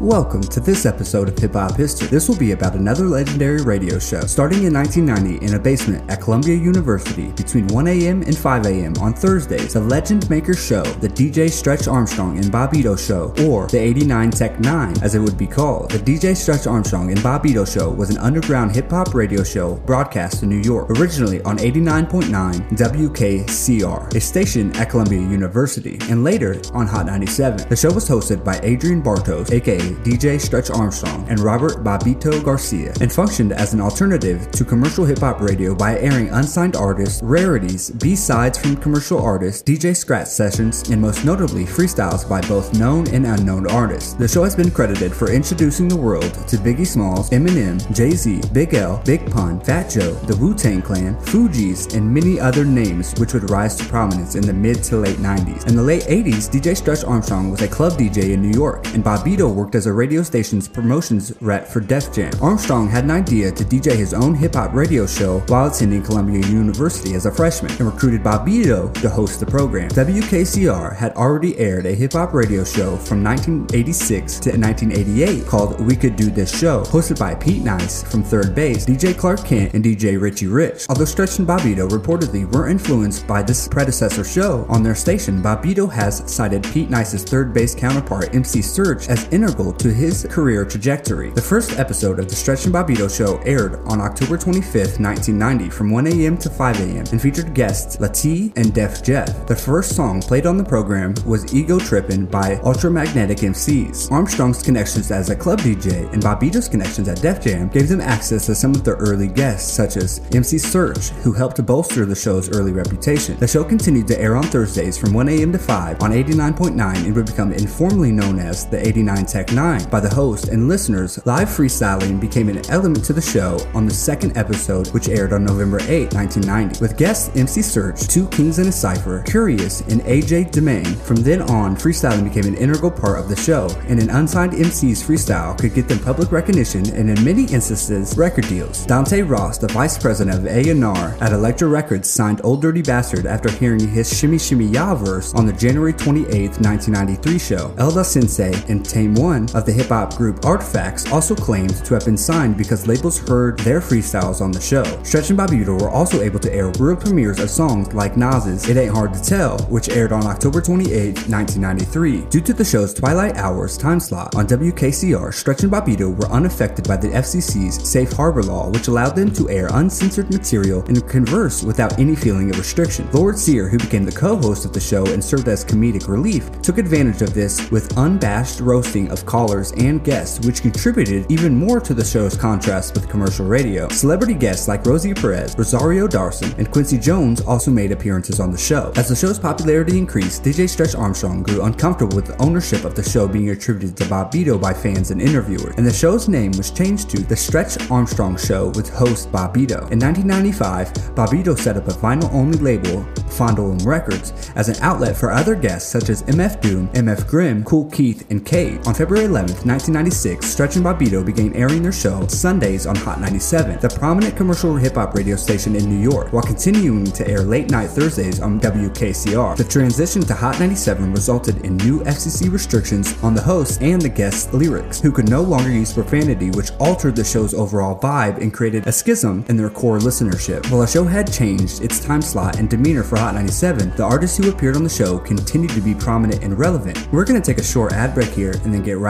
Welcome to this episode of Hip Hop History. This will be about another legendary radio show. Starting in 1990 in a basement at Columbia University between 1 a.m. and 5 a.m. on Thursdays, the Legend Maker Show, the DJ Stretch Armstrong and Bobbito Show, or the 89 Tech 9 as it would be called. The DJ Stretch Armstrong and Bobbito Show was an underground hip hop radio show broadcast in New York, originally on 89.9 WKCR, a station at Columbia University, and later on Hot 97. The show was hosted by Adrian Bartos, aka DJ Stretch Armstrong, and Robert Bobbito Garcia, and functioned as an alternative to commercial hip hop radio by airing unsigned artists, rarities, B-sides from commercial artists, DJ scratch sessions, and most notably freestyles by both known and unknown artists. The show has been credited for introducing the world to Biggie Smalls, Eminem, Jay-Z, Big L, Big Pun, Fat Joe, the Wu-Tang Clan, Fugees, and many other names which would rise to prominence in the mid to late 90s. In the late 80s, DJ Stretch Armstrong was a club DJ in New York, and Bobbito worked as a radio station's promotions rep for Def Jam. Armstrong had an idea to DJ his own hip hop radio show while attending Columbia University as a freshman and recruited Bobbito to host the program. WKCR had already aired a hip hop radio show from 1986 to 1988 called We Could Do This Show, hosted by Pete Nice from Third Base, DJ Clark Kent, and DJ Richie Rich. Although Stretch and Bobbito reportedly were influenced by this predecessor show on their station, Bobbito has cited Pete Nice's third base counterpart MC Serch as integral to his career trajectory. The first episode of the Stretch and Bobbito show aired on October 25th, 1990 from 1 a.m. to 5 a.m. and featured guests Latee and Def Jef. The first song played on the program was Ego Trippin' by Ultramagnetic MCs. Armstrong's connections as a club DJ and Bobbito's connections at Def Jam gave them access to some of their early guests, such as MC Serch, who helped to bolster the show's early reputation. The show continued to air on Thursdays from 1 a.m. to 5 on 89.9 and would become informally known as the 89 Tech 9 by the host and listeners. Live freestyling became an element to the show on the second episode, which aired on November 8, 1990, with guests MC Serch, Two Kings and a Cipher, Kurious, and AJ Demain. From then on, freestyling became an integral part of the show, and an unsigned MC's freestyle could get them public recognition and in many instances, record deals. Dante Ross, the vice president of A&R at Elektra Records, signed Ol' Dirty Bastard after hearing his Shimmy Shimmy Ya verse on the January 28, 1993 show. El da Sensei and Tame One of the hip hop group Artifacts also claimed to have been signed because labels heard their freestyles on the show. Stretch and Bobbito were also able to air world premieres of songs like Nas's It Ain't Hard to Tell, which aired on October 28, 1993. Due to the show's Twilight Hours time slot on WKCR, Stretch and Bobbito were unaffected by the FCC's Safe Harbor law, which allowed them to air uncensored material and converse without any feeling of restriction. Lord Sear, who became the co-host of the show and served as comedic relief, took advantage of this with unabashed roasting of callers and guests, which contributed even more to the show's contrast with commercial radio. Celebrity guests like Rosie Perez, Rosario Dawson, and Quincy Jones also made appearances on the show. As the show's popularity increased, DJ Stretch Armstrong grew uncomfortable with the ownership of the show being attributed to Bobbito by fans and interviewers, and the show's name was changed to The Stretch Armstrong Show with host Bobbito. In 1995, Bobbito set up a vinyl-only label, Fondle Records, as an outlet for other guests such as MF Doom, MF Grimm, Kool Keith, and Kate. On February 11, 1996, Stretch and Bobbito began airing their show Sundays on Hot 97, the prominent commercial hip hop radio station in New York, while continuing to air late night Thursdays on WKCR. The transition to Hot 97 resulted in new FCC restrictions on the host and the guests' lyrics, who could no longer use profanity, which altered the show's overall vibe and created a schism in their core listenership. While the show had changed its time slot and demeanor for Hot 97, the artists who appeared on the show continued to be prominent and relevant. We're going to take a short ad break here and then get right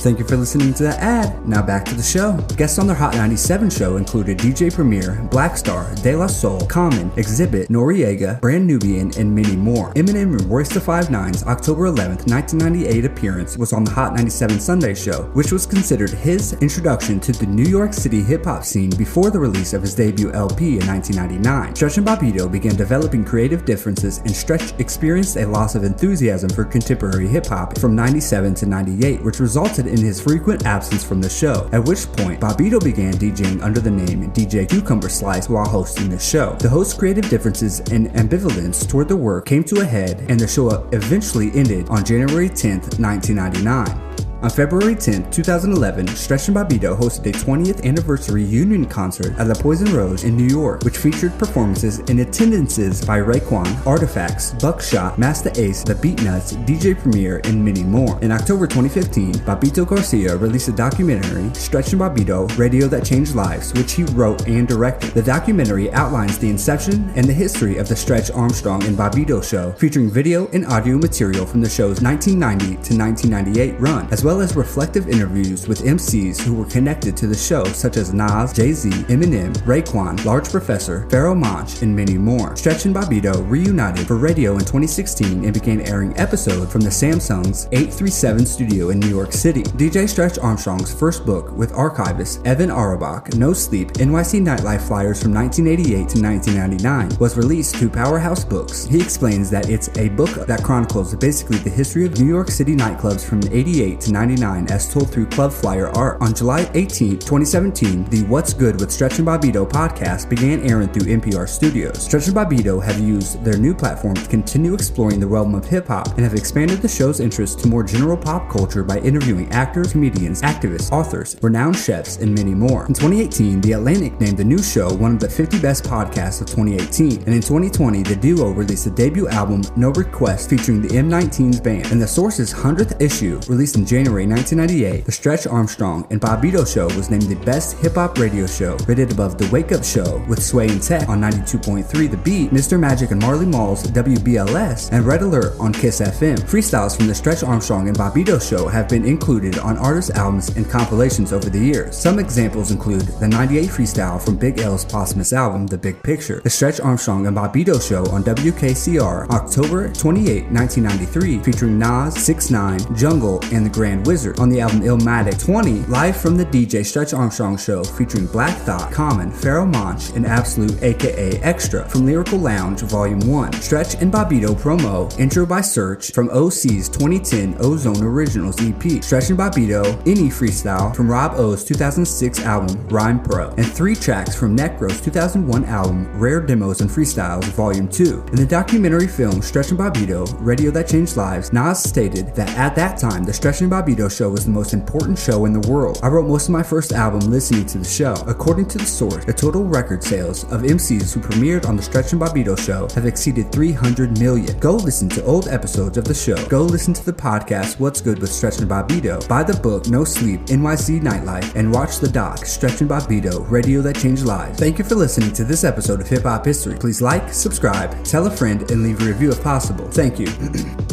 Thank you for listening to that ad. Now back to the show. Guests on their Hot 97 show included DJ Premier, Blackstar, De La Soul, Common, Xzibit, Noreaga, Brand Nubian, and many more. Eminem and Royce da 5'9's October 11th, 1998 appearance was on the Hot 97 Sunday show, which was considered his introduction to the New York City hip hop scene before the release of his debut LP in 1999. Stretch and Bobbito began developing creative differences, and Stretch experienced a loss of enthusiasm for contemporary hip hop from 97 to 98, which resulted in his frequent absence from the show, at which point Bobbito began DJing under the name DJ Cucumber Slice while hosting the show. The host's creative differences and ambivalence toward the work came to a head, and the show eventually ended on January 10, 1999. On February 10, 2011, Stretch and Bobbito hosted a 20th anniversary union concert at the Poisson Rouge in New York, which featured performances and attendances by Raekwon, Artifacts, Buckshot, Masta Ace, The Beatnuts, DJ Premier, and many more. In October 2015, Bobbito Garcia released a documentary, Stretch and Bobbito Radio That Changed Lives, which he wrote and directed. The documentary outlines the inception and the history of the Stretch Armstrong and Bobbito show, featuring video and audio material from the show's 1990 to 1998 run, as well well as reflective interviews with MCs who were connected to the show, such as Nas, Jay Z, Eminem, Raekwon, Large Professor, Pharoahe Monch, and many more. Stretch and Bobbito reunited for radio in 2016 and began airing episodes from the Samsung's 837 studio in New York City. DJ Stretch Armstrong's first book with archivist Evan Auerbach, No Sleep NYC Nightlife Flyers from 1988 to 1999, was released to Powerhouse Books. He explains that it's a book that chronicles basically the history of New York City nightclubs from 88 to 1999 as told through Club Flyer art. On July 18, 2017, the What's Good with Stretch and Bobbito podcast began airing through NPR Studios. Stretch and Bobbito have used their new platform to continue exploring the realm of hip hop and have expanded the show's interest to more general pop culture by interviewing actors, comedians, activists, authors, renowned chefs, and many more. In 2018, The Atlantic named the new show one of the 50 best podcasts of 2018, and in 2020, the duo released a debut album, No Request, featuring the M19's band, and the Source's 100th issue, released in January January 1998, The Stretch Armstrong and Bobbito Show was named the best hip hop radio show, rated above The Wake Up Show with Sway and Tech on 92.3 The Beat, Mr. Magic and Marley Marl's WBLS, and Red Alert on Kiss FM. Freestyles from The Stretch Armstrong and Bobbito Show have been included on artist albums and compilations over the years. Some examples include the 98 freestyle from Big L's posthumous album, The Big Picture, The Stretch Armstrong and Bobbito Show on WKCR, October 28, 1993, featuring Nas, 6 9 Jungle, and the Grand Wizard on the album Illmatic 20, live from the DJ Stretch Armstrong Show featuring Black Thought, Common, Pharoahe Monch, and Absolute aka Extra from Lyrical Lounge Volume 1. Stretch and Bobbito promo, intro by Serch from OC's 2010 Ozone Originals EP. Stretch and Bobbito, Any Freestyle from Rob O's 2006 album Rhyme Pro, and three tracks from Necro's 2001 album Rare Demos and Freestyles Volume 2. In the documentary film Stretch and Bobbito, Radio That Changed Lives, Nas stated that at that time the Stretch and Bobbito Bobbito show was the most important show in the world. I wrote most of my first album listening to the show. According to the source, the total record sales of MCs who premiered on the Stretch and Bobbito show have exceeded 300 million. Go listen to old episodes of the show. Go listen to the podcast What's Good with Stretch and Bobbito. Buy the book No Sleep NYC Nightlife and watch the doc Stretch and Bobbito Radio That Changed Lives. Thank you for listening to this episode of Hip Hop History. Please like, subscribe, tell a friend, and leave a review if possible. Thank you.